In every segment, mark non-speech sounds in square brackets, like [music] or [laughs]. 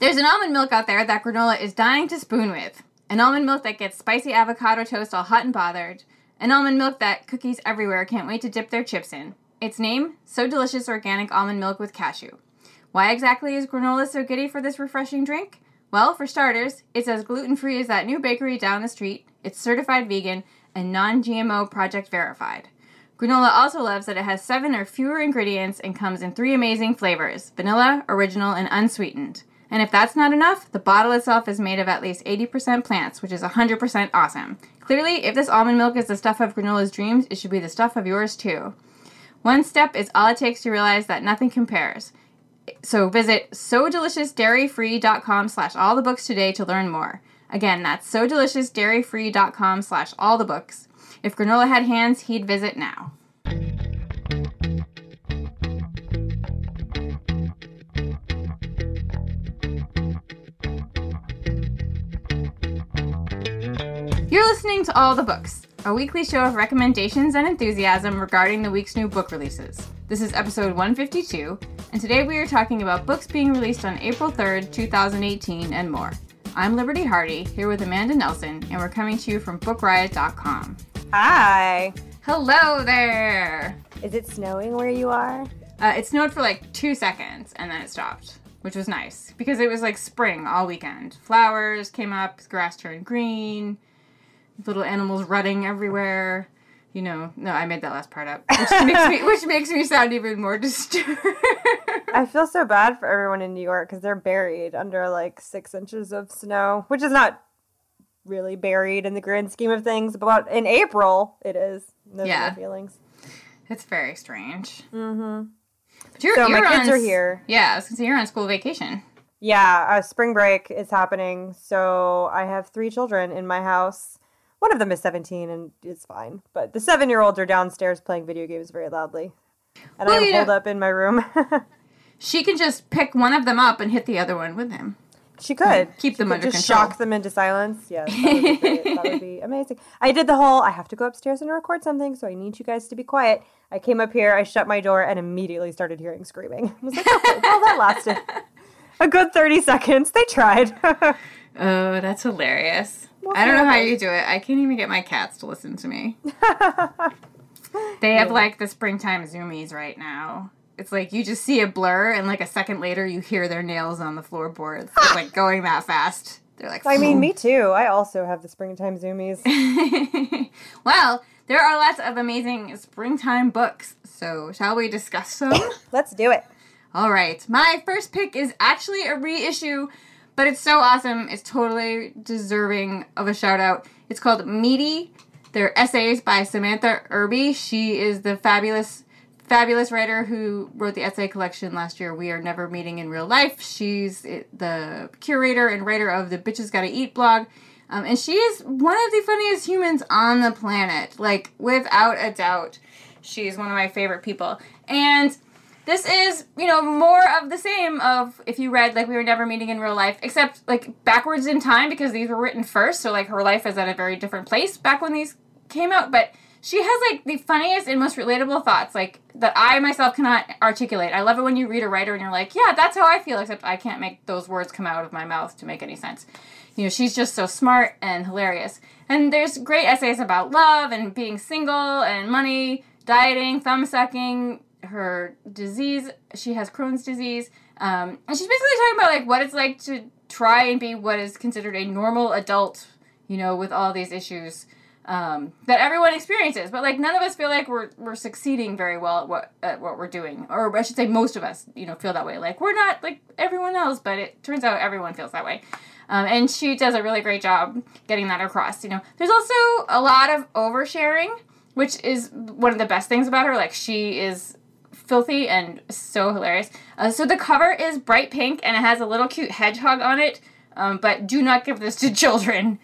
There's an almond milk out there that granola is dying to spoon with. An almond milk that gets spicy avocado toast all hot and bothered. An almond milk that cookies everywhere can't wait to dip their chips in. Its name? So Delicious Organic Almond Milk with Cashew. Why exactly is granola so giddy for this refreshing drink? Well, for starters, it's as gluten free as that new bakery down the street, it's certified vegan, and non GMO project verified. Granola also loves that it has seven or fewer ingredients and comes in three amazing flavors vanilla, original, and unsweetened. And if that's not enough, the bottle itself is made of at least 80% plants, which is 100% awesome. Clearly, if this almond milk is the stuff of granola's dreams, it should be the stuff of yours too. One step is all it takes to realize that nothing compares. So visit sodeliciousdairyfree.com slash all the books today to learn more. Again, that's sodeliciousdairyfree.com slash all the books. If granola had hands, he'd visit now. You're listening to All the Books, a weekly show of recommendations and enthusiasm regarding the week's new book releases. This is episode 152, and today we are talking about books being released on April 3rd, 2018, and more. I'm Liberty Hardy, here with Amanda Nelson, and we're coming to you from BookRiot.com. Hi. Hello there! Is it snowing where you are? Uh, it snowed for like two seconds, and then it stopped, which was nice because it was like spring all weekend. Flowers came up, grass turned green, little animals running everywhere. You know, no, I made that last part up, which makes me which makes me sound even more [laughs] disturbed. I feel so bad for everyone in New York because they're buried under like six inches of snow, which is not really buried in the grand scheme of things. But in April, it is. Those Yeah. my feelings. it's very strange. Mm-hmm. But you're, So you're kids on are here. Yeah, I was gonna say you're on school vacation. Yeah, uh, spring break is happening. So I have three children in my house. One of them is 17 and it's fine. But the seven year olds are downstairs playing video games very loudly. And Well, I'm holed know- up in my room. [laughs] She can just pick one of them up and hit the other one with him. She could Keep She them could under just control. shock them into silence. Yes, that would be that would be amazing. I did the whole. I have to go upstairs and record something, so I need you guys to be quiet. I came up here, I shut my door, and immediately started hearing screaming. [laughs] I was like, oh, okay, well, that lasted [laughs] a good thirty seconds. They tried. Oh, that's hilarious. Well, I don't know how you do it. I can't even get my cats to listen to me. [laughs] they have like the springtime zoomies right now. It's like you just see a blur, and like a second later, you hear their nails on the floorboards. It's ah! like going that fast. They're like, I mean, me too. I also have the springtime zoomies. [laughs] well, there are lots of amazing springtime books. So, shall we discuss them? [laughs] Let's do it. All right. My first pick is actually a reissue, but it's so awesome. It's totally deserving of a shout out. It's called Meaty. They're essays by Samantha Irby. She is the fabulous, fabulous writer who wrote the essay collection last year, We Are Never Meeting in Real Life. She's the curator and writer of the Bitches Gotta Eat blog. Um, and she is one of the funniest humans on the planet. Like, without a doubt. She's one of my favorite people. And this is, you know, more of the same of if you read like we were never meeting in real life, except like backwards in time because these were written first, so like her life is at a very different place back when these came out. But she has like the funniest and most relatable thoughts, like that I myself cannot articulate. I love it when you read a writer and you're like, yeah, that's how I feel, except I can't make those words come out of my mouth to make any sense. You know, she's just so smart and hilarious. And there's great essays about love and being single and money, dieting, thumb sucking, her disease. She has Crohn's disease. Um, and she's basically talking about like what it's like to try and be what is considered a normal adult, you know, with all these issues um, that everyone experiences. But like none of us feel like we're we're succeeding very well at what at what we're doing, or I should say, most of us, you know, feel that way. Like we're not like everyone else, but it turns out everyone feels that way. Um, and she does a really great job getting that across. You know, there's also a lot of oversharing, which is one of the best things about her. Like she is filthy and so hilarious. Uh, so the cover is bright pink and it has a little cute hedgehog on it. Um, but do not give this to [laughs] children.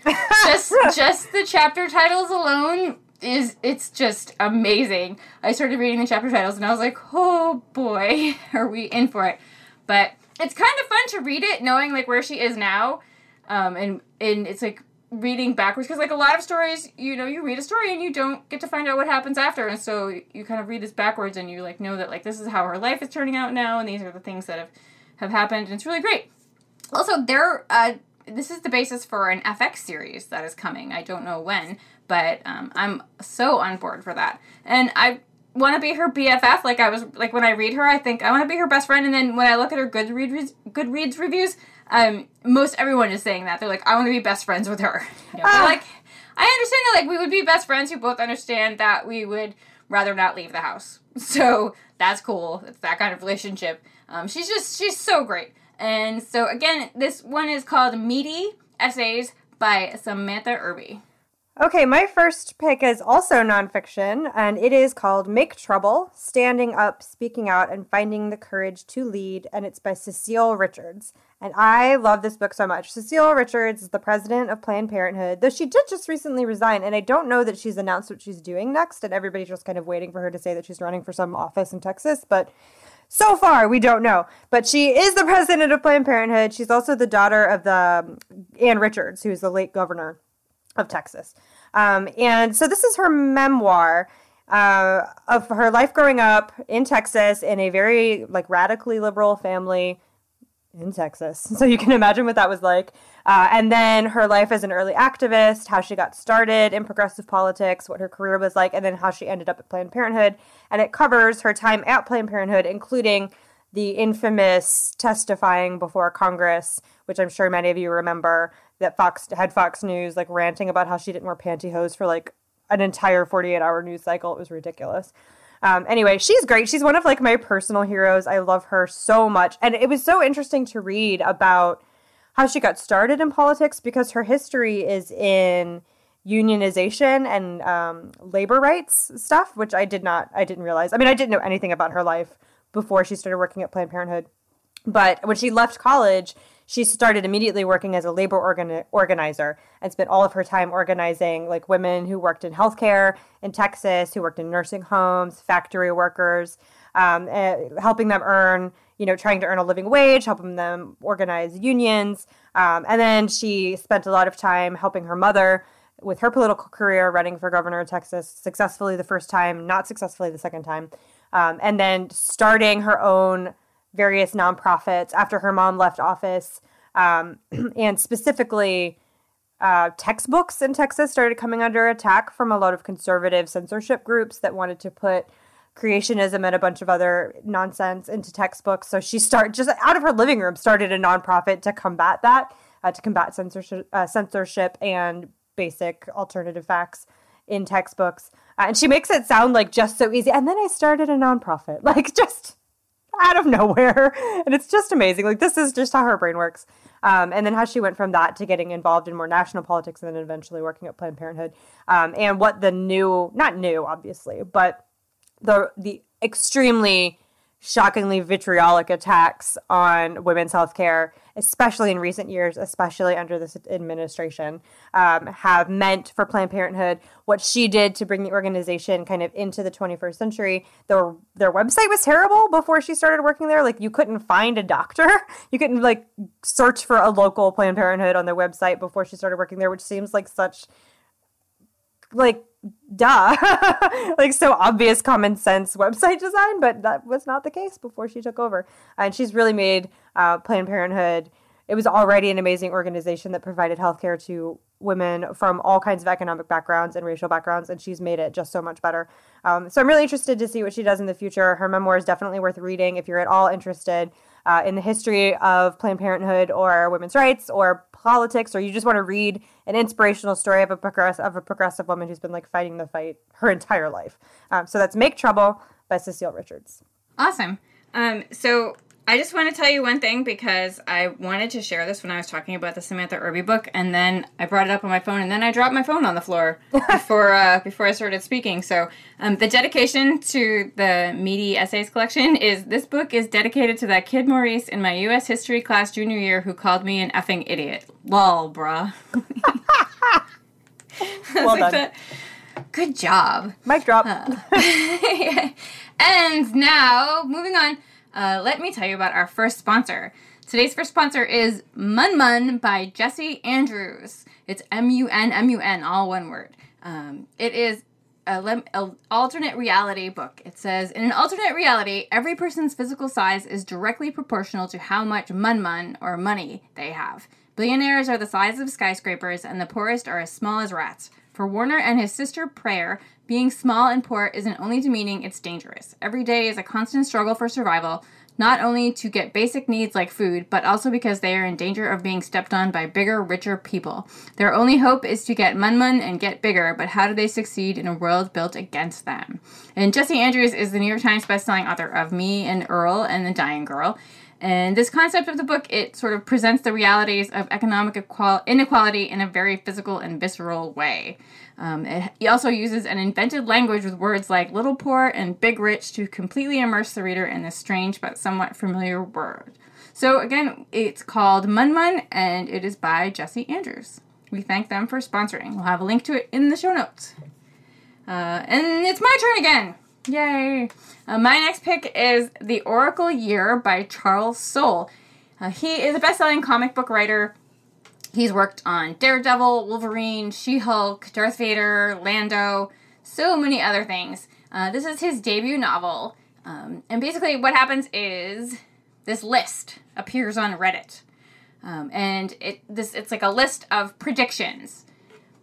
just [laughs] just the chapter titles alone is it's just amazing. I started reading the chapter titles and I was like, oh boy, [laughs] are we in for it? But it's kind of fun to read it knowing like where she is now, um, and and it's like reading backwards because like a lot of stories, you know, you read a story and you don't get to find out what happens after, and so you kind of read this backwards and you like know that like this is how her life is turning out now, and these are the things that have have happened, and it's really great. Also, there, uh, this is the basis for an FX series that is coming. I don't know when, but um, I'm so on board for that. And I want to be her BFF. Like I was, like when I read her, I think I want to be her best friend. And then when I look at her Goodreads Goodreads reviews, um, most everyone is saying that they're like, I want to be best friends with her. You know, ah. Like I understand that like we would be best friends who both understand that we would rather not leave the house. [laughs] So that's cool. It's that kind of relationship. Um, she's just she's so great. And so again, this one is called Meaty Essays by Samantha Irby. Okay, my first pick is also nonfiction, and it is called Make Trouble Standing Up, Speaking Out, and Finding the Courage to Lead. And it's by Cecile Richards. And I love this book so much. Cecile Richards is the president of Planned Parenthood, though she did just recently resign. And I don't know that she's announced what she's doing next, and everybody's just kind of waiting for her to say that she's running for some office in Texas. But so far, we don't know. But she is the president of Planned Parenthood. She's also the daughter of the um, Ann Richards, who's the late governor of Texas. Um, and so this is her memoir uh, of her life growing up in Texas in a very like radically liberal family in Texas. [laughs] So you can imagine what that was like. Uh, and then her life as an early activist, how she got started in progressive politics, what her career was like, and then how she ended up at Planned Parenthood. And it covers her time at Planned Parenthood, including the infamous testifying before Congress, which I'm sure many of you remember, that Fox had Fox News like ranting about how she didn't wear pantyhose for like an entire 48 hour news cycle. It was ridiculous. Um, anyway, she's great. She's one of like my personal heroes. I love her so much. And it was so interesting to read about how she got started in politics because her history is in unionization and um, labor rights stuff, which I did not, I didn't realize. I mean, I didn't know anything about her life before she started working at Planned Parenthood. But when she left college, she started immediately working as a labor organ- organizer and spent all of her time organizing like women who worked in healthcare in Texas, who worked in nursing homes, factory workers, um, uh, helping them earn, you know, trying to earn a living wage, helping them organize unions. Um, and then she spent a lot of time helping her mother with her political career, running for governor of Texas successfully the first time, not successfully the second time, um, and then starting her own various nonprofits after her mom left office. Um, [clears throat] and specifically, uh, textbooks in Texas started coming under attack from a lot of conservative censorship groups that wanted to put creationism and a bunch of other nonsense into textbooks. So she started just out of her living room started a nonprofit to combat that, uh, to combat censorship, uh, censorship and basic alternative facts in textbooks. Uh, and she makes it sound like just so easy. And then I started a nonprofit, [laughs] like just [laughs] out of nowhere. And it's just amazing. Like, this is just how her brain works. Um, and then how she went from that to getting involved in more national politics and then eventually working at Planned Parenthood. Um, and what the new, not new, obviously, but the, the extremely shockingly vitriolic attacks on women's health care, especially in recent years, especially under this administration, um, have meant for Planned Parenthood what she did to bring the organization kind of into the 21st century. Their, their website was terrible before she started working there. Like, you couldn't find a doctor. [laughs] You couldn't, like, search for a local Planned Parenthood on their website before she started working there, which seems like such, like, duh. [laughs] Like so obvious common sense website design but that was not the case before she took over. And she's really made uh, planned parenthood it was already an amazing organization that provided healthcare to women from all kinds of economic backgrounds and racial backgrounds and she's made it just so much better. Um, so i'm really interested to see what she does in the future. Her memoir is definitely worth reading if you're at all interested uh, in the history of Planned Parenthood or women's rights or politics, or you just want to read an inspirational story of a progress of a progressive woman who's been like fighting the fight her entire life. Um, so that's Make Trouble by Cecile Richards. Awesome. Um, so I just want to tell you one thing because I wanted to share this when I was talking about the Samantha Irby book, and then I brought it up on my phone, and then I dropped my phone on the floor [laughs] before uh, before I started speaking. So um, the dedication to the meaty essays collection is this book is dedicated to that kid Maurice in my U.S. history class junior year who called me an effing idiot. Lol, bruh. [laughs] well done. That. Good job. Mic drop. Uh, [laughs] and now, moving on, uh, let me tell you about our first sponsor. Today's first sponsor is Munmun by Jesse Andrews. It's M U N M U N, all one word. Um, it is a, a alternate reality book. It says in an alternate reality, every person's physical size is directly proportional to how much mun mun or money they have. Billionaires are the size of skyscrapers, and the poorest are as small as rats. For Warner and his sister Prayer, being small and poor isn't only demeaning, it's dangerous. Every day is a constant struggle for survival, not only to get basic needs like food, but also because they are in danger of being stepped on by bigger, richer people. Their only hope is to get Munmun and get bigger, but how do they succeed in a world built against them? And Jesse Andrews is the New York Times bestselling author of Me and Earl and the Dying Girl. And this concept of the book, it sort of presents the realities of economic inequality in a very physical and visceral way. Um, it, he also uses an invented language with words like little poor and big rich to completely immerse the reader in this strange but somewhat familiar world. So again, it's called Munmun and it is by Jesse Andrews. We thank them for sponsoring. We'll have a link to it in the show notes. Uh, and it's my turn again. Yay! Uh, my next pick is The Oracle Year by Charles Soule. Uh, he is a best selling comic book writer. He's worked on Daredevil, Wolverine, She Hulk, Darth Vader, Lando, so many other things. Uh, this is his debut novel. Um, and basically, what happens is this list appears on Reddit. Um, and it this it's like a list of predictions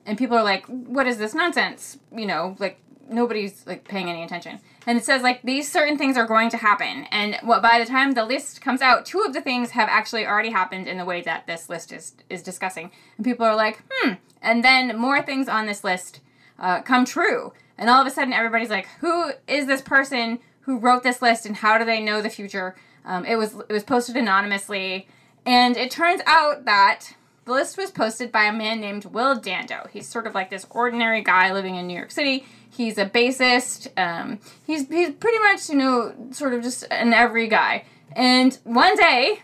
and people are like what is this nonsense you know like nobody's like paying any attention. And it says like these certain things are going to happen, and what by the time the list comes out, two of the things have actually already happened in the way that this list is is discussing. And people are like, hmm. And then more things on this list uh, come true, and all of a sudden everybody's like, who is this person who wrote this list, and how do they know the future? Um, it was it was posted anonymously, and it turns out that the list was posted by a man named Will Dando. He's sort of like this ordinary guy living in New York City. He's a bassist. Um, he's he's pretty much you know sort of just an every guy. And one day,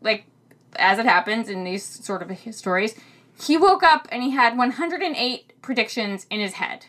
like as it happens in these sort of stories, he woke up and he had 108 predictions in his head.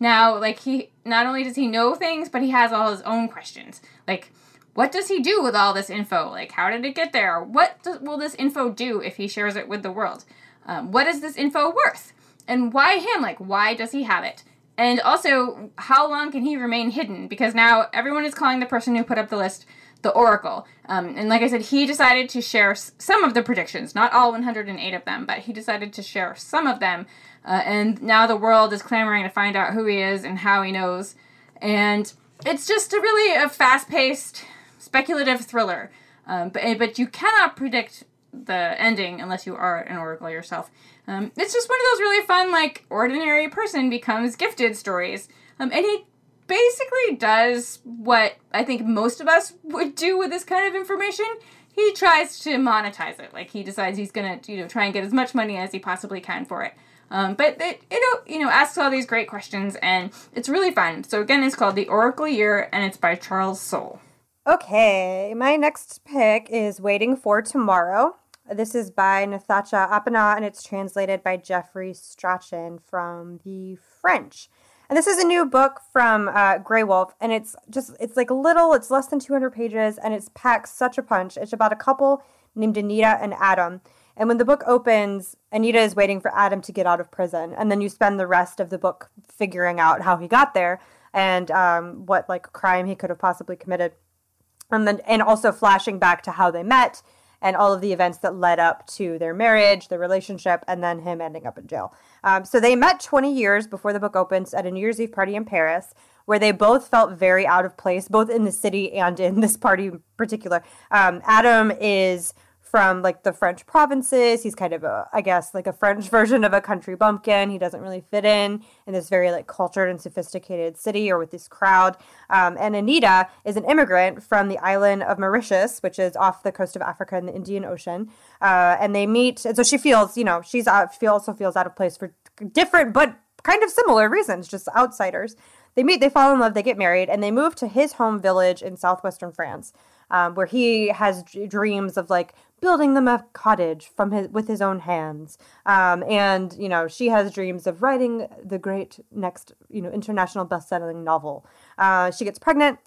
Now, like he not only does he know things, but he has all his own questions. Like, what does he do with all this info? Like, how did it get there? What does, will this info do if he shares it with the world? Um, what is this info worth? And why him? Like, why does he have it? And also, how long can he remain hidden? Because now everyone is calling the person who put up the list the Oracle. Um, and like I said, he decided to share some of the predictions, not all 108 of them, but he decided to share some of them. Uh, and now the world is clamoring to find out who he is and how he knows. And it's just a really a fast paced, speculative thriller. Um, but, but you cannot predict the ending unless you are an oracle yourself. Um, it's just one of those really fun, like, ordinary person becomes gifted stories. Um, and he basically does what I think most of us would do with this kind of information. He tries to monetize it. Like, he decides he's gonna, you know, try and get as much money as he possibly can for it. Um, but it, it, you know, asks all these great questions, and it's really fun. So again, it's called The Oracle Year, and it's by Charles Soule. Okay, my next pick is Waiting for Tomorrow. This is by Nathacha Appanah and it's translated by Jeffrey Strachan from the French. And this is a new book from uh, Graywolf, and it's just, it's like little, it's less than 200 pages, and it's packed such a punch. It's about a couple named Anita and Adam. And when the book opens, Anita is waiting for Adam to get out of prison. And then you spend the rest of the book figuring out how he got there and um, what like crime he could have possibly committed. And then, and also flashing back to how they met and all of the events that led up to their marriage, their relationship, and then him ending up in jail. Um, so they met 20 years before the book opens at a New Year's Eve party in Paris, where they both felt very out of place, both in the city and in this party in particular. Um, Adam is from like the French provinces. He's kind of a, I guess, like a French [laughs] version of a country bumpkin. He doesn't really fit in in this very like cultured and sophisticated city or with this crowd. Um, and Anita is an immigrant from the island of Mauritius, which is off the coast of Africa in the Indian Ocean. Uh, and they meet, and so she feels, you know, she's out, she also feels out of place for different but kind of similar reasons, just outsiders. They meet, they fall in love, they get married, and they move to his home village in southwestern France. Um, where he has d- dreams of like building them a cottage from his with his own hands. Um, and you know she has dreams of writing the great next you know international best-selling novel. Uh, she gets pregnant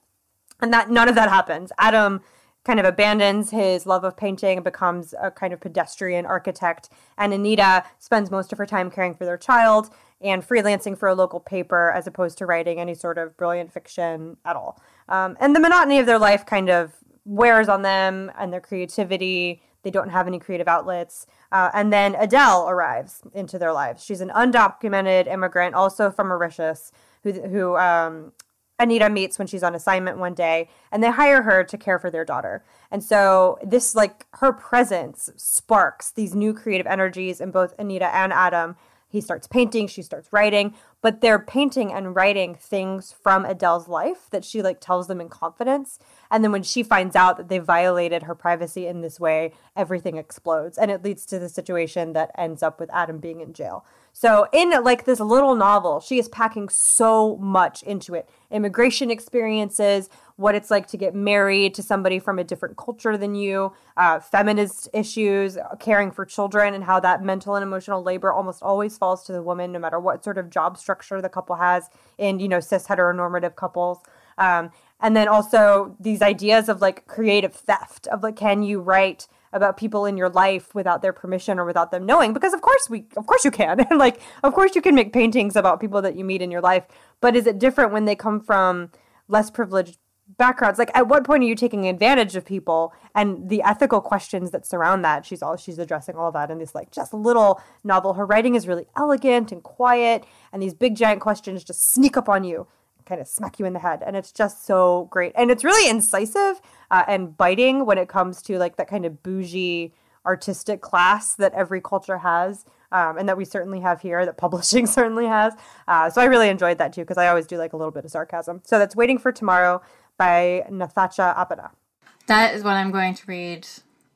and that none of that happens. Adam kind of abandons his love of painting and becomes a kind of pedestrian architect. And anita spends most of her time caring for their child and freelancing for a local paper as opposed to writing any sort of brilliant fiction at all. Um, and the monotony of their life kind of wears on them and their creativity. They don't have any creative outlets. Uh, and then Adele arrives into their lives. She's an undocumented immigrant, also from Mauritius, who, who um, Anita meets when she's on assignment one day, and they hire her to care for their daughter. And so this, like, her presence sparks these new creative energies in both Anita and Adam. He starts painting, she starts writing, but they're painting and writing things from Adele's life that she like tells them in confidence. And then when she finds out that they violated her privacy in this way, everything explodes. And it leads to the situation that ends up with Adam being in jail. So, in like this little novel, she is packing so much into it immigration experiences, what it's like to get married to somebody from a different culture than you, uh, feminist issues, caring for children, and how that mental and emotional labor almost always falls to the woman, no matter what sort of job structure the couple has in, you know, cis heteronormative couples. Um, and then also these ideas of like creative theft, of like, can you write about people in your life without their permission or without them knowing? Because of course we of course you can. [laughs] And like of course you can make paintings about people that you meet in your life. But is it different when they come from less privileged backgrounds? Like at what point are you taking advantage of people and the ethical questions that surround that? She's all she's addressing all that in this like just little novel. Her writing is really elegant and quiet and these big giant questions just sneak up on you kind of smack you in the head and it's just so great and it's really incisive uh, and biting when it comes to like that kind of bougie artistic class that every culture has um, and that we certainly have here that [laughs] publishing certainly has uh, so i really enjoyed that too because i always do like a little bit of sarcasm so that's waiting for tomorrow by Nathacha Appanah. That is what I'm going to read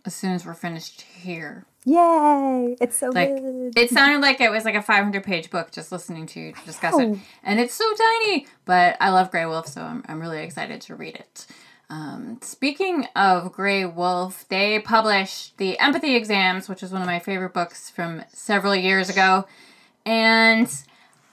as soon as we're finished here. Yay! It's so like, good. It sounded like it was like a 500 page book just listening to you discuss it. And it's so tiny, but I love Graywolf, so I'm, I'm really excited to read it. Um, speaking of Graywolf, they published the Empathy Exams, which is one of my favorite books from several years ago. And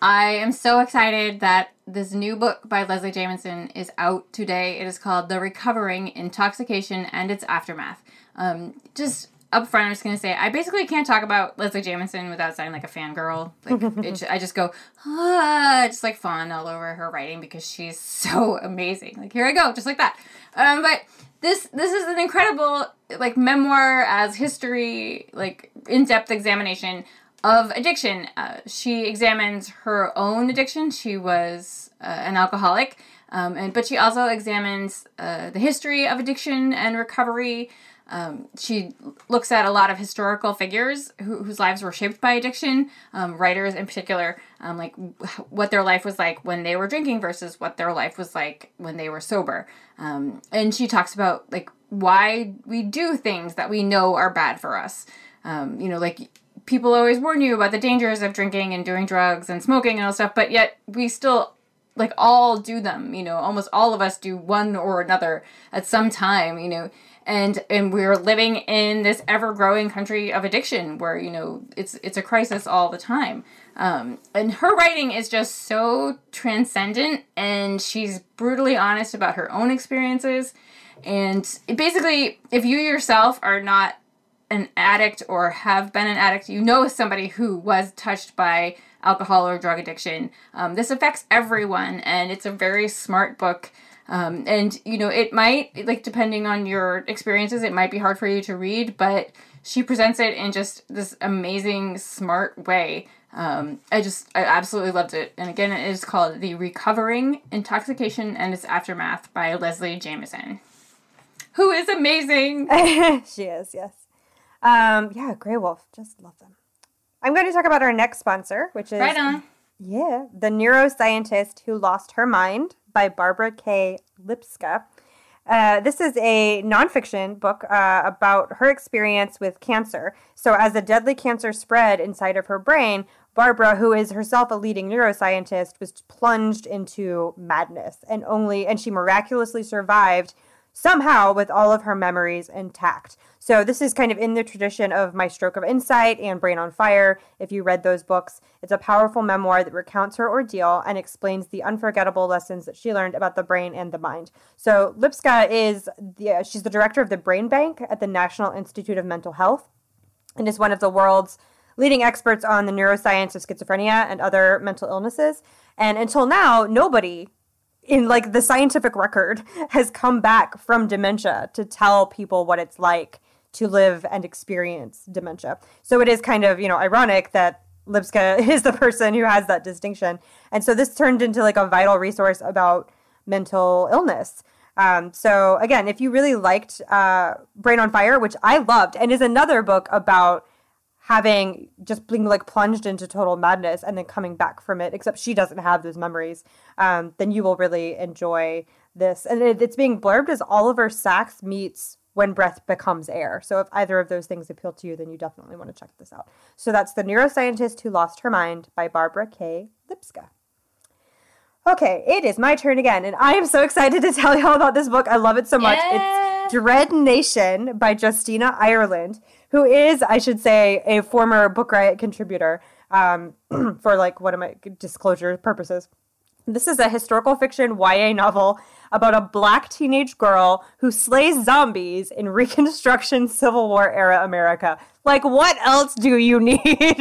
I am so excited that this new book by Leslie Jamison is out today. It is called The Recovering Intoxication and Its Aftermath. Um, just up front, I'm just going to say I basically can't talk about Leslie Jamison without sounding like a fangirl. Like, [laughs] it, I just go, ah, just like fawn all over her writing because she's [laughs] so amazing. Like, here I go, just like that. Um, but this this is an incredible like memoir as history like in-depth examination of addiction. Uh, she examines her own addiction. She was uh, an alcoholic, um, and but she also examines uh, the history of addiction and recovery. Um, she looks at a lot of historical figures who, whose lives were shaped by addiction, um, writers in particular, um, like what their life was like when they were drinking versus what their life was like when they were sober. Um, and she talks about like why we do things that we know are bad for us. Um, you know, like people always warn you about the dangers of drinking and doing drugs and smoking and all stuff, but yet we still like all do them, you know, almost all of us do one or another at some time, you know. And and we're living in this ever growing country of addiction where, you know, it's it's a crisis all the time. Um, and her writing is just so transcendent and she's brutally honest about her own experiences. And basically, if you yourself are not an addict or have been an addict, you know somebody who was touched by alcohol or drug addiction. Um, this affects everyone, and it's a very smart book. Um, and you know, it might like depending on your experiences, it might be hard for you to read, but she presents it in just this amazing, smart way. Um, I just, I absolutely loved it. And again, it is called The Recovering Intoxication and Its Aftermath by Leslie Jamison, who is amazing. [laughs] she is, yes. Um, yeah, Graywolf, just love them. I'm going to talk about our next sponsor, which is Right on. Yeah, The Neuroscientist Who Lost Her Mind by Barbara K. Lipska. Uh, this is a nonfiction book uh, about her experience with cancer. So, as a deadly cancer spread inside of her brain, Barbara, who is herself a leading neuroscientist, was plunged into madness and only and she miraculously survived somehow with all of her memories intact. So this is kind of in the tradition of My Stroke of Insight and Brain on Fire. If you read those books, it's a powerful memoir that recounts her ordeal and explains the unforgettable lessons that she learned about the brain and the mind. So Lipska is the, uh, she's the director of the Brain Bank at the National Institute of Mental Health and is one of the world's leading experts on the neuroscience of schizophrenia and other mental illnesses. And until now, nobody in like the scientific record has come back from dementia to tell people what it's like to live and experience dementia. So it is kind of, you know, ironic that Lipska [laughs] is the person who has that distinction. And so this turned into like a vital resource about mental illness. Um, so again, if you really liked uh, Brain on Fire, which I loved, and is another book about having just being like plunged into total madness and then coming back from it, except she doesn't have those memories, um, then you will really enjoy this. And it, it's being blurbed as Oliver Sacks meets When Breath Becomes Air. So if either of those things appeal to you, then you definitely want to check this out. So that's The Neuroscientist Who Lost Her Mind by Barbara K. Lipska. Okay, it is my turn again, and I am so excited to tell y'all about this book. I love it so much. Yeah. It's Dread Nation by Justina Ireland, who is, I should say, a former Book Riot contributor um, [clears throat] for like what am I disclosure purposes. This is a historical fiction YA novel about a black teenage girl who slays zombies in [laughs] Reconstruction Civil War era America. Like, what else do you need? [laughs]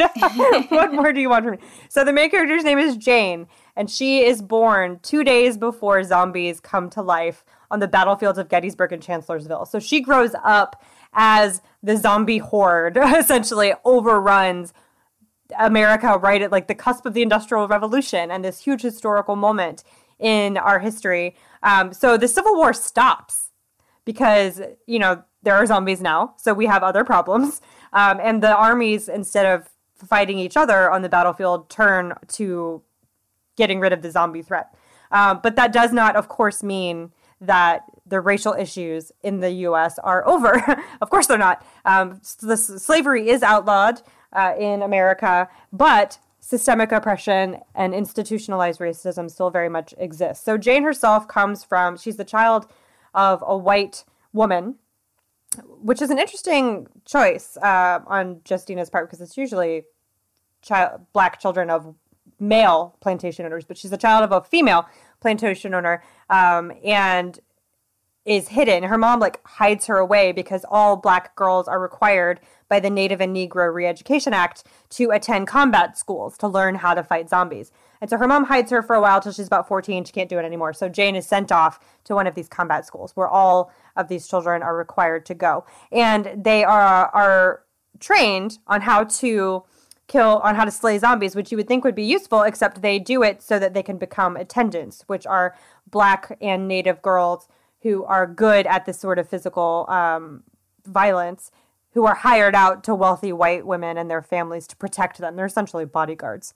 what more do you want from me? So, the main character's name is Jane, and she is born two days before zombies come to life on the battlefields of Gettysburg and Chancellorsville. So, she grows up as the zombie horde [laughs] essentially overruns America right at like the cusp of the Industrial Revolution and this huge historical moment in our history. Um, so the Civil War stops because, you know, there are zombies now. So we have other problems. Um, and the armies, instead of fighting each other on the battlefield, turn to getting rid of the zombie threat. Um, but that does not, of course, mean that the racial issues in the U.S. are over. [laughs] of course, they're not. Um, the slavery is outlawed uh, in America, but systemic oppression and institutionalized racism still very much exists. So Jane herself comes from, she's the child of a white woman, which is an interesting choice uh, on Justina's part because it's usually child, black children of male plantation owners, but she's the child of a female plantation owner um, and is hidden. Her mom like hides her away because all black girls are required by the Native and Negro Re-Education Act to attend combat schools to learn how to fight zombies. And so her mom hides her for a while till she's about 14. She can't do it anymore. So Jane is sent off to one of these combat schools where all of these children are required to go. And they are are trained on how to kill on how to slay zombies, which you would think would be useful, except they do it so that they can become attendants, which are black and native girls who are good at this sort of physical um, violence, who are hired out to wealthy white women and their families to protect them. They're essentially bodyguards.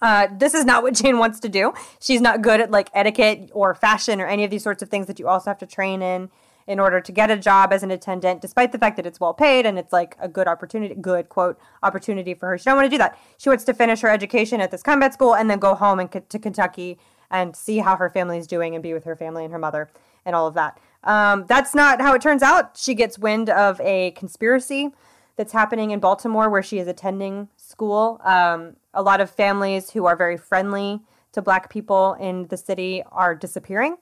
Uh, this is not what [laughs] Jane wants to do. She's not good at like etiquette or fashion or any of these sorts of things that you also have to train in in order to get a job as an attendant, despite the fact that it's well paid and it's like a good opportunity, good quote, opportunity for her. She don't want to do that. She wants to finish her education at this combat school and then go home and to Kentucky and see how her family is doing and be with her family and her mother and all of that. Um, that's not how it turns out. She gets wind of a conspiracy that's happening in Baltimore where she is attending school. Um, a lot of families who are very friendly to black people in the city are disappearing.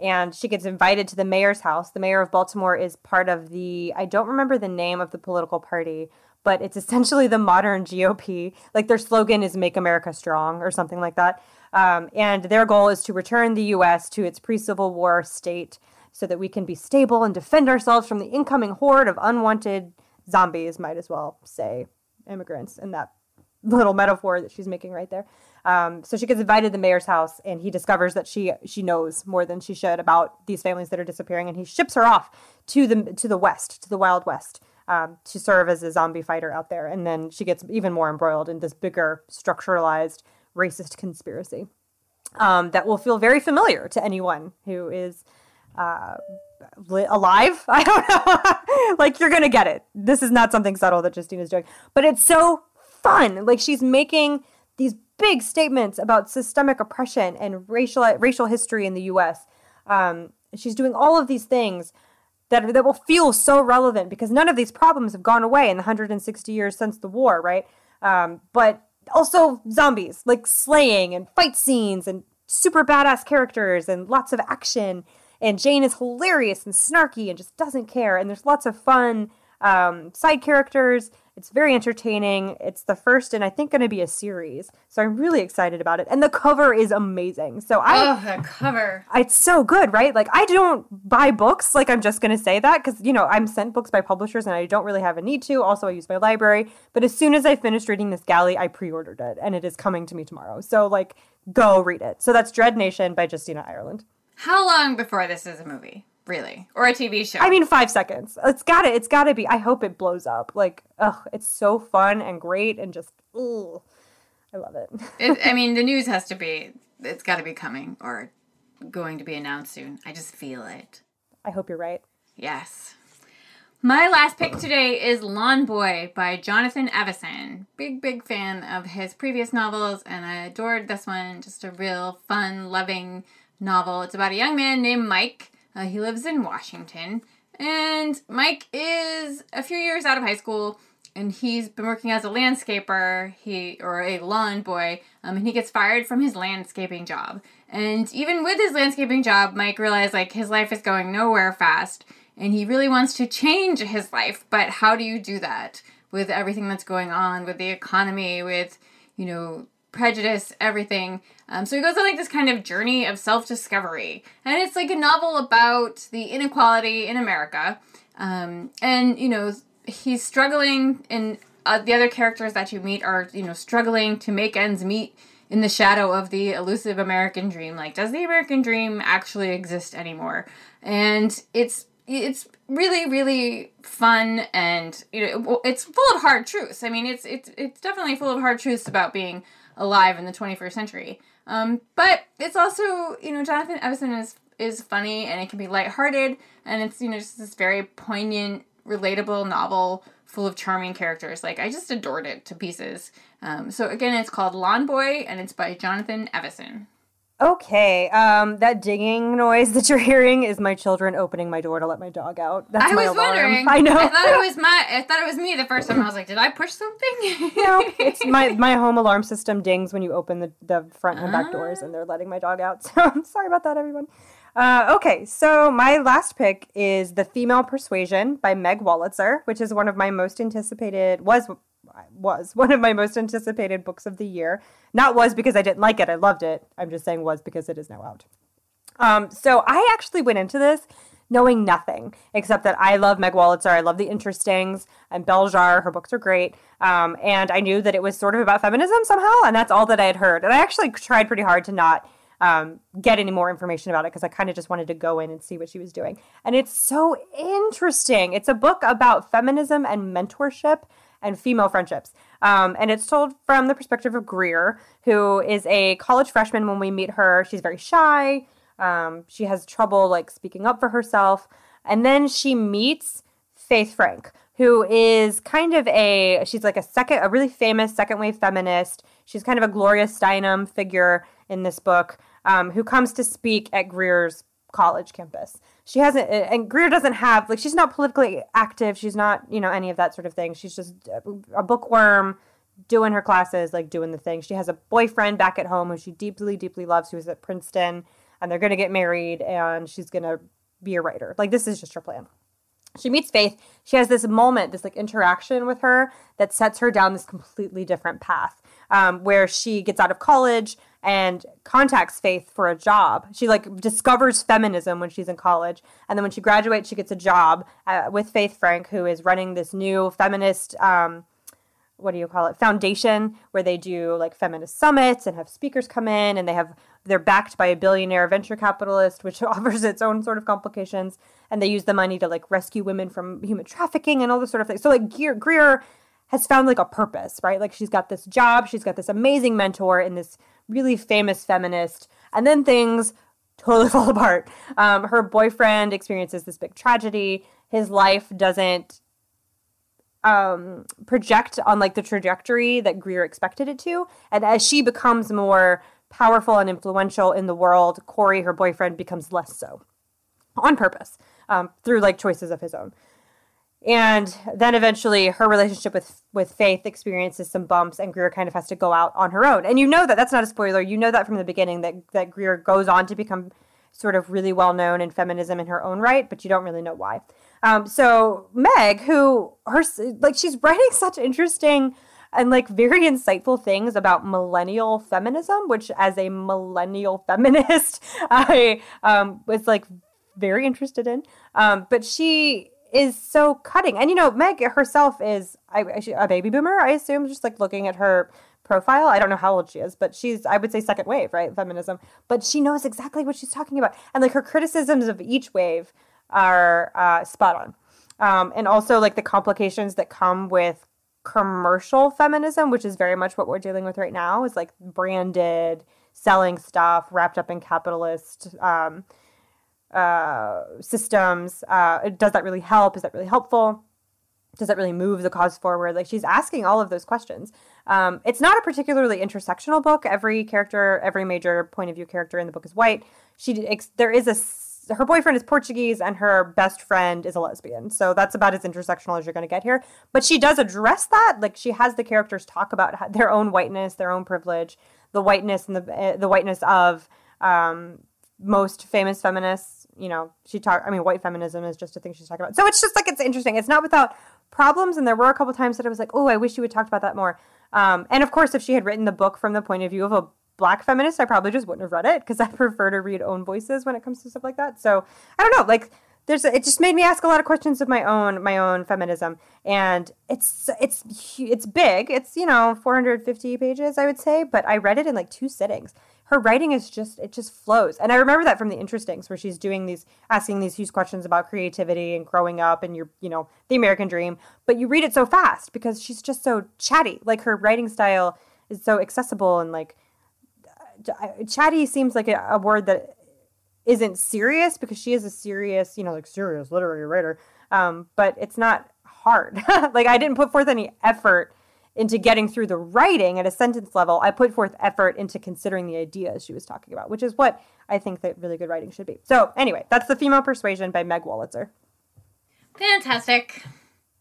And she gets invited to the mayor's house. The mayor of Baltimore is part of the, I don't remember the name of the political party, but it's essentially the modern GOP. Like their slogan is Make America Strong or something like that. Um, and their goal is to return the U.S. to its pre Civil War state so that we can be stable and defend ourselves from the incoming horde of unwanted zombies, might as well say immigrants in that little metaphor that she's making right there. Um, so she gets invited to the mayor's house, and he discovers that she she knows more than she should about these families that are disappearing, and he ships her off to the to the west, to the Wild West, um, to serve as a zombie fighter out there. And then she gets even more embroiled in this bigger, structuralized racist conspiracy um, that will feel very familiar to anyone who is uh, li- alive. [laughs] I don't know. [laughs] like, you're going to get it. This is not something subtle that Justine is doing, but it's so fun. Like, she's making these big statements about systemic oppression and racial racial history in the U.S. Um, she's doing all of these things that that will feel so relevant because none of these problems have gone away in the 160 years since the war, right? Um, but also zombies, like slaying and fight scenes and super badass characters and lots of action. And Jane is hilarious and snarky and just doesn't care. And there's lots of fun um, side characters. It's very entertaining. It's the first and I think going to be a series. So I'm really excited about it. And the cover is amazing. So I Oh, the cover. it's so good, right? Like I don't buy books, like I'm just going to say that cuz you know, I'm sent books by publishers and I don't really have a need to. Also, I use my library, but as soon as I finished reading this galley, I pre-ordered it and it is coming to me tomorrow. So like go read it. So that's Dread Nation by Justina Ireland. How long before this is a movie? Really? Or a TV show? I mean, five seconds. It's got to. It's got to be. I hope it blows up. Like, ugh, it's so fun and great and just, ugh, I love it. it, I [laughs] mean, the news has to be, it's got to be coming or going to be announced soon. I just feel it. I hope you're right. Yes. My last pick today is Lawn Boy by Jonathan Evison. Big, big fan of his previous novels, and I adored this one. Just a real fun, loving novel. It's about a young man named Mike. Uh, he lives in Washington, and Mike is a few years out of high school, and he's been working as a landscaper. He or a lawn boy, um, and he gets fired from his landscaping job. And even with his landscaping job, Mike realized like his life is going nowhere fast and he really wants to change his life. But how do you do that with everything that's going on with the economy, with, you know, prejudice, everything? Um, so he goes on like this kind of journey of self discovery. And it's like a novel about the inequality in America. Um, and, you know, he's struggling, and uh, the other characters that you meet are, you know, struggling to make ends meet in the shadow of the elusive American dream. Like, does the American dream actually exist anymore? And it's it's really really fun and you know it's full of hard truths i mean it's it's it's definitely full of hard truths about being alive in the 21st century um, but it's also you know jonathan evison is is funny and it can be lighthearted and it's you know just this very poignant relatable novel full of charming characters. Like i just adored it to pieces. Um, so again it's called lawn boy and it's by jonathan evison Okay, um, that dinging noise that you're hearing is my children opening my door to let my dog out. That's I my was alarm. wondering. I know. I thought it was my. I thought it was me the first time. I was like, did I push something? no, it's [laughs] my my home alarm system dings when you open the, the front and back doors, Ah. and they're letting my dog out. [laughs] So I'm sorry about that, everyone. Uh, okay, so my last pick is The Female Persuasion by Meg Wolitzer, which is one of my most anticipated was was [laughs] one of my most anticipated books of the year. Not was because I didn't like it; I loved it. I'm just saying was because it is now out. Um, so I actually went into this knowing nothing except that I love Meg Wolitzer. I love the interestings and Belzhar. Her books are great. Um, and I knew that it was sort of about feminism somehow, and that's all that I had heard. And I actually tried pretty hard to not um, get any more information about it because I kind of just wanted to go in and see what she was doing. And it's so interesting. It's a book about feminism and mentorship and female friendships. Um, and it's told from the perspective of Greer, who is a college freshman when we meet her. She's very shy. Um, she has trouble like speaking up for herself. And then she meets Faith Frank, who is kind of a she's like a second a really famous second wave feminist. She's kind of a Gloria Steinem figure in this book, um, who comes to speak at Greer's college campus. She hasn't and Greer doesn't have like she's not politically active. She's not, you know, any of that sort of thing. She's just a bookworm doing her classes, like doing the thing. She has a boyfriend back at home who she deeply, deeply loves, who is at Princeton, and they're going to get married, and she's going to be a writer. Like, this is just her plan. She meets Faith. She has this moment, this like interaction with her that sets her down this completely different path, um, where she gets out of college and contacts Faith for a job. She like discovers feminism when she's in college, and then when she graduates, she gets a job uh, with Faith Frank, who is running this new feminist. Um, what do you call it foundation where they do like feminist summits and have speakers come in and they have they're backed by a billionaire venture capitalist which [laughs] offers its own sort of complications and they use the money to like rescue women from human trafficking and all this sort of thing so like Greer, Greer has found like a purpose right like she's got this job she's got this amazing mentor in this really famous feminist and then things totally [laughs] fall apart um, her boyfriend experiences this big tragedy his life doesn't um, project on like the trajectory that Greer expected it to. And as she becomes more powerful and influential in the world, Corey, her boyfriend, becomes less so on purpose um, through like choices of his own. And then eventually her relationship with with Faith experiences some bumps and Greer kind of has to go out on her own. And you know that that's not a spoiler. You know that from the beginning that that Greer goes on to become sort of really well known in feminism in her own right, but you don't really know why. Um, so Meg, who her like she's writing [laughs] such interesting and like very insightful things about millennial feminism, which as a millennial feminist, [laughs] I um, was like very interested in. Um, but she is so cutting, and you know, Meg herself is a baby boomer. I assume, just like looking at her profile. I don't know how old she is, but she's I would say second wave, right? Feminism. But she knows exactly what she's talking about. And like her criticisms of each wave are uh, spot on. Um, and also like the complications that come with commercial feminism, which is very much what we're dealing with right now, is like branded selling stuff wrapped up in capitalist um, systems. Uh, does that really help? Is that really helpful? Does that really move the cause forward? Like she's asking all of those questions. Um, it's not a particularly intersectional book. Every character, every major point of view character in the book is white. She there is a her boyfriend is Portuguese and her best friend is a lesbian. So that's about as intersectional as you're going to get here. But she does address that. Like she has the characters talk about their own whiteness, their own privilege, the whiteness and the uh, the whiteness of um, most famous feminists. You know, she talked, I mean, white feminism is just a thing she's talking about. So it's just like it's interesting. It's not without problems. And there were a couple times that I was like, oh, I wish you would talk about that more. Um, and of course, if she had written the book from the point of view of a black feminist, I probably just wouldn't have read it because I [laughs] prefer to read own voices when it comes to stuff like that. So I don't know, like there's it just made me ask a lot of questions of my own my own feminism, and it's it's it's big. It's you know 450 pages I would say, but I read it in like two sittings. Her writing is just it just flows, and I remember that from the Interestings where she's doing these asking these huge questions about creativity and growing up and your you know the American dream, but you read it so fast because she's just so chatty. Like her writing style is so accessible and like chatty seems like a, a, word that isn't serious because she is a serious, you know, like serious literary writer. Um, but it's not hard. [laughs] like I didn't put forth any effort into getting through the writing at a sentence level. I put forth effort into considering the ideas she was talking about, which is what I think that really good writing should be. So anyway, that's the Female Persuasion by Meg Wolitzer. Fantastic.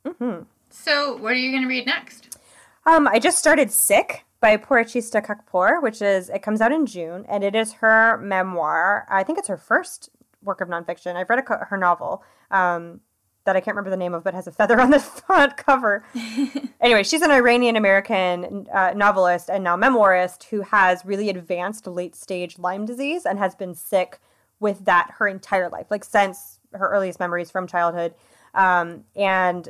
Mm-hmm. So what are you going to read next? Um, I just started Sick by Porochista Khakpour, which is it comes out in June, and it is her memoir. I think it's her first work of nonfiction. I've read a, her novel um, that I can't remember the name of, but has a feather [laughs] on the front cover. [laughs] anyway, she's an Iranian American uh, novelist and now memoirist who has really advanced late stage Lyme disease and has been sick with that her entire life, like since her earliest memories from childhood. Um, and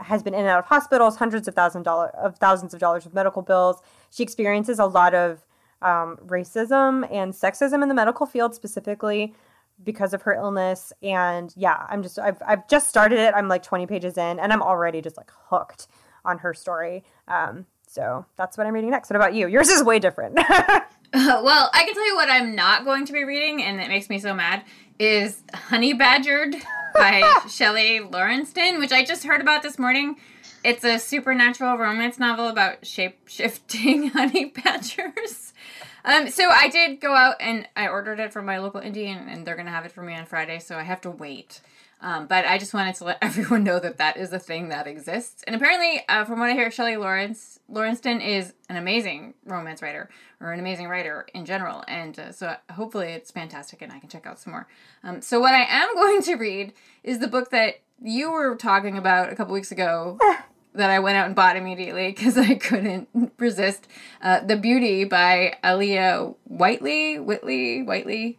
has been in and out of hospitals, hundreds of thousands dollar, of thousands of dollars of medical bills. She experiences a lot of um, racism and sexism in the medical field, specifically because of her illness. And yeah, I'm just I've I've just started it. I'm like 20 pages in, and I'm already just like hooked on her story. Um, so that's what I'm reading next. What about you? Yours is way different. uh, [laughs] [laughs] well, I can tell you what I'm not going to be reading, and it makes me so mad. Is Hot and Badgered by [laughs] Shelley Laurenston, which I just heard about this morning. It's a supernatural romance novel about shape shifting honey badgers. Um, so I did go out and I ordered it from my local Indian, and, they're gonna have it for me on Friday. So I have to wait. Um, but I just wanted to let [laughs] everyone know that that is a thing that exists. And apparently, uh, from what I hear, Shelley Lawrence Laurenston is an amazing romance writer or an amazing writer in general. And uh, so hopefully it's fantastic and I can check out some more. Um, so what I am [laughs] going to read is the book that you were talking about a couple weeks ago. [laughs] that I went out and bought immediately because I couldn't [laughs] resist. Uh, the Beauty by Aliya Whiteley, Whitley, Whiteley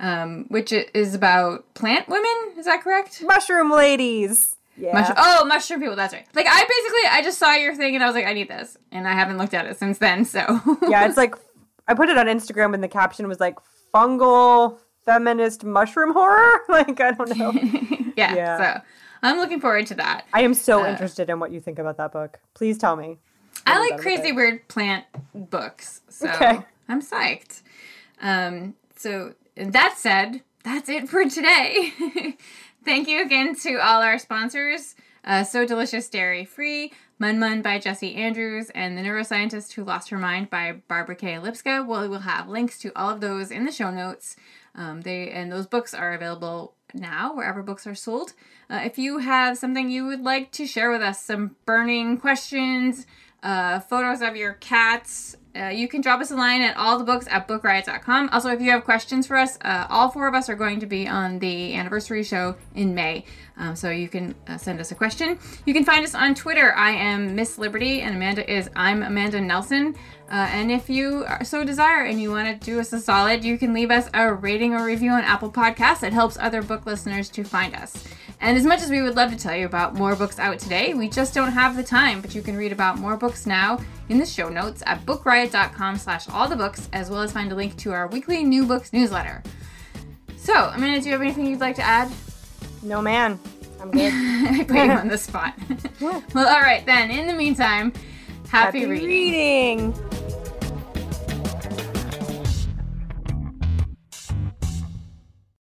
um, which is about plant women. Is that correct? Mushroom ladies. Yeah. Mushroom, oh, mushroom people. That's right. Like I basically, I just saw your thing and I was like, I need this, and I haven't looked at it since then. So [laughs] yeah, it's like I put it on Instagram and the caption was like fungal feminist mushroom horror. [laughs] Like I don't know. yeah, Yeah. So I'm looking forward to that. I am so interested in what you think about that book. Please tell me. I like crazy weird plant books, so Okay. [laughs] I'm psyched. Um, so that said, that's it for today. [laughs] Thank you again to all our sponsors. Uh, so Delicious Dairy Free, Munmun by Jesse Andrews, and The Neuroscientist Who Lost Her Mind by Barbara K. Lipska. Well, we'll have links to all of those in the show notes. Um, they and those books are available now wherever books are sold. Uh, if you have something you would like to share with us, some burning questions, uh, photos of your cats, uh, you can drop us a line at all the books at bookriot.com. Also, if you have questions for us, uh, all four of us are going to be on the anniversary show in May. Um, so you can uh, send us a question. You can find us on Twitter. I am Miss Liberty, and Amanda is I'm Amanda Nelson. Uh, and if you so desire and you want to do us a solid, you can leave us a rating or review on Apple Podcasts. It helps other book listeners to find us. And as much as we would love to tell you about more books out today, we just don't have the time. But you can read about more books now in the show notes at bookriot.com slash all the books, as well as find a link to our weekly new books newsletter. So, Amanda, do you have anything you'd like to add? No man. I'm good. [laughs] I put you on the spot. [laughs] well, all right then. In the meantime, happy, Happy reading. reading.